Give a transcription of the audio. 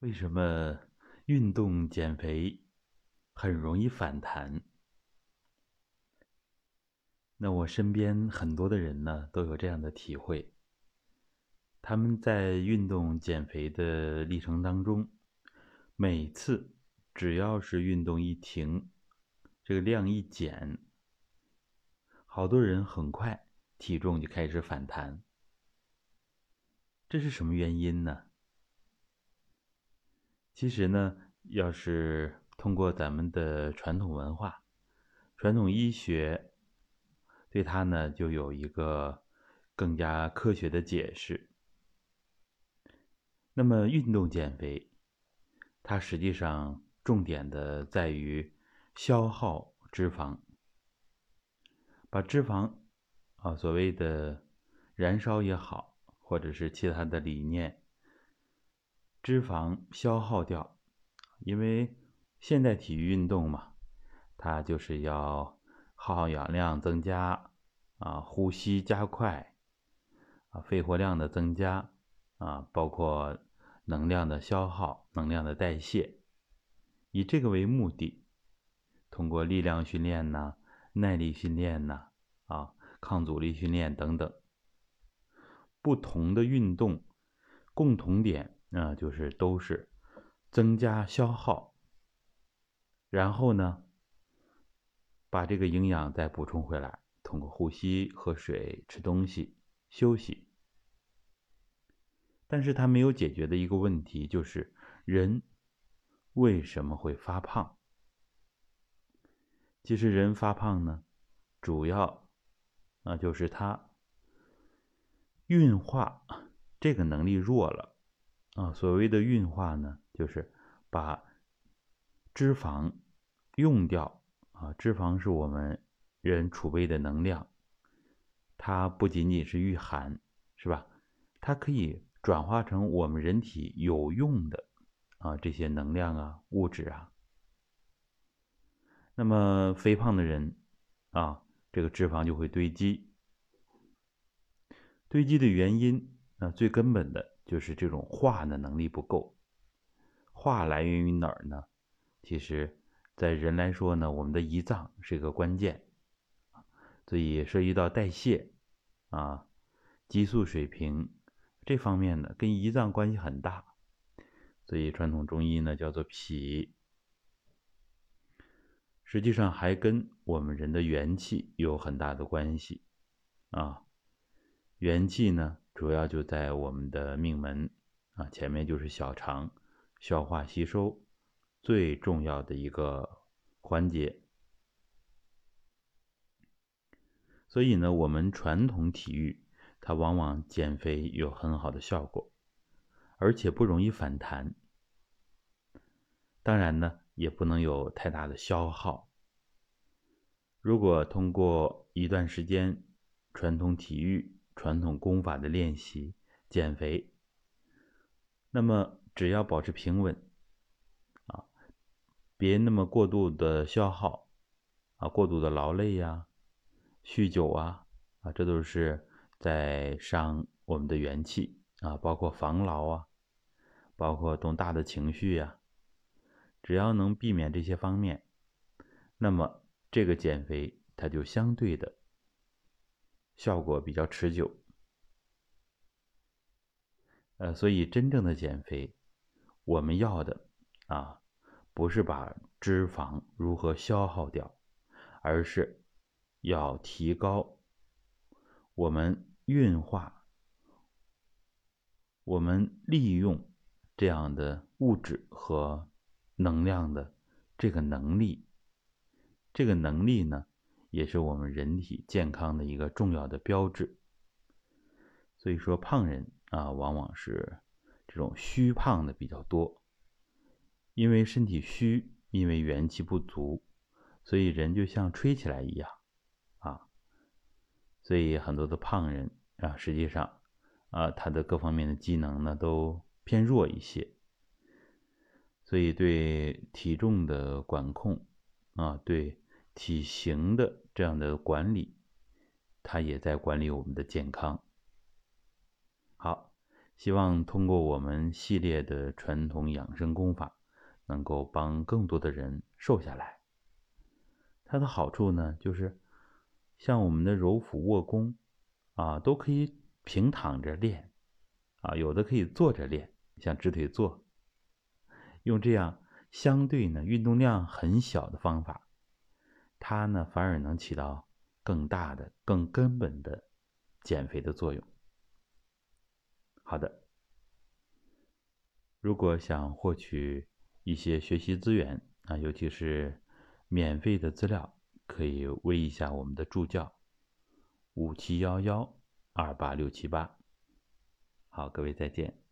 为什么运动减肥很容易反弹？那我身边很多的人呢都有这样的体会，他们在运动减肥的历程当中，每次只要是运动一停，这个量一减，好多人很快体重就开始反弹，这是什么原因呢？其实呢，要是通过咱们的传统文化、传统医学，对它呢就有一个更加科学的解释。那么，运动减肥，它实际上重点的在于消耗脂肪，把脂肪啊，所谓的燃烧也好，或者是其他的理念。脂肪消耗掉，因为现代体育运动嘛，它就是要耗氧量增加啊，呼吸加快啊，肺活量的增加啊，包括能量的消耗、能量的代谢，以这个为目的，通过力量训练呐、耐力训练呐、啊抗阻力训练等等，不同的运动共同点。那就是都是增加消耗，然后呢，把这个营养再补充回来，通过呼吸、喝水、吃东西、休息。但是它没有解决的一个问题就是，人为什么会发胖？其实人发胖呢，主要那就是他运化这个能力弱了。啊，所谓的运化呢，就是把脂肪用掉啊。脂肪是我们人储备的能量，它不仅仅是御寒，是吧？它可以转化成我们人体有用的啊这些能量啊物质啊。那么肥胖的人啊，这个脂肪就会堆积，堆积的原因啊，最根本的。就是这种化的能力不够，化来源于哪儿呢？其实，在人来说呢，我们的胰脏是一个关键，所以涉及到代谢啊、激素水平这方面呢，跟胰脏关系很大。所以传统中医呢叫做脾，实际上还跟我们人的元气有很大的关系啊，元气呢。主要就在我们的命门啊，前面就是小肠，消化吸收最重要的一个环节。所以呢，我们传统体育它往往减肥有很好的效果，而且不容易反弹。当然呢，也不能有太大的消耗。如果通过一段时间传统体育，传统功法的练习减肥，那么只要保持平稳，啊，别那么过度的消耗，啊，过度的劳累呀，酗酒啊，啊，这都是在伤我们的元气啊，包括防劳啊，包括动大的情绪呀，只要能避免这些方面，那么这个减肥它就相对的。效果比较持久，呃，所以真正的减肥，我们要的啊，不是把脂肪如何消耗掉，而是要提高我们运化、我们利用这样的物质和能量的这个能力。这个能力呢？也是我们人体健康的一个重要的标志。所以说，胖人啊，往往是这种虚胖的比较多，因为身体虚，因为元气不足，所以人就像吹起来一样啊。所以很多的胖人啊，实际上啊，他的各方面的机能呢都偏弱一些。所以对体重的管控啊，对。体型的这样的管理，它也在管理我们的健康。好，希望通过我们系列的传统养生功法，能够帮更多的人瘦下来。它的好处呢，就是像我们的揉腹卧功啊，都可以平躺着练啊，有的可以坐着练，像直腿坐。用这样相对呢运动量很小的方法，它呢反而能起到更大的、更根本的减肥的作用。好的，如果想获取一些学习资源啊，尤其是免费的资料，可以微一下我们的助教五七幺幺二八六七八。好，各位再见。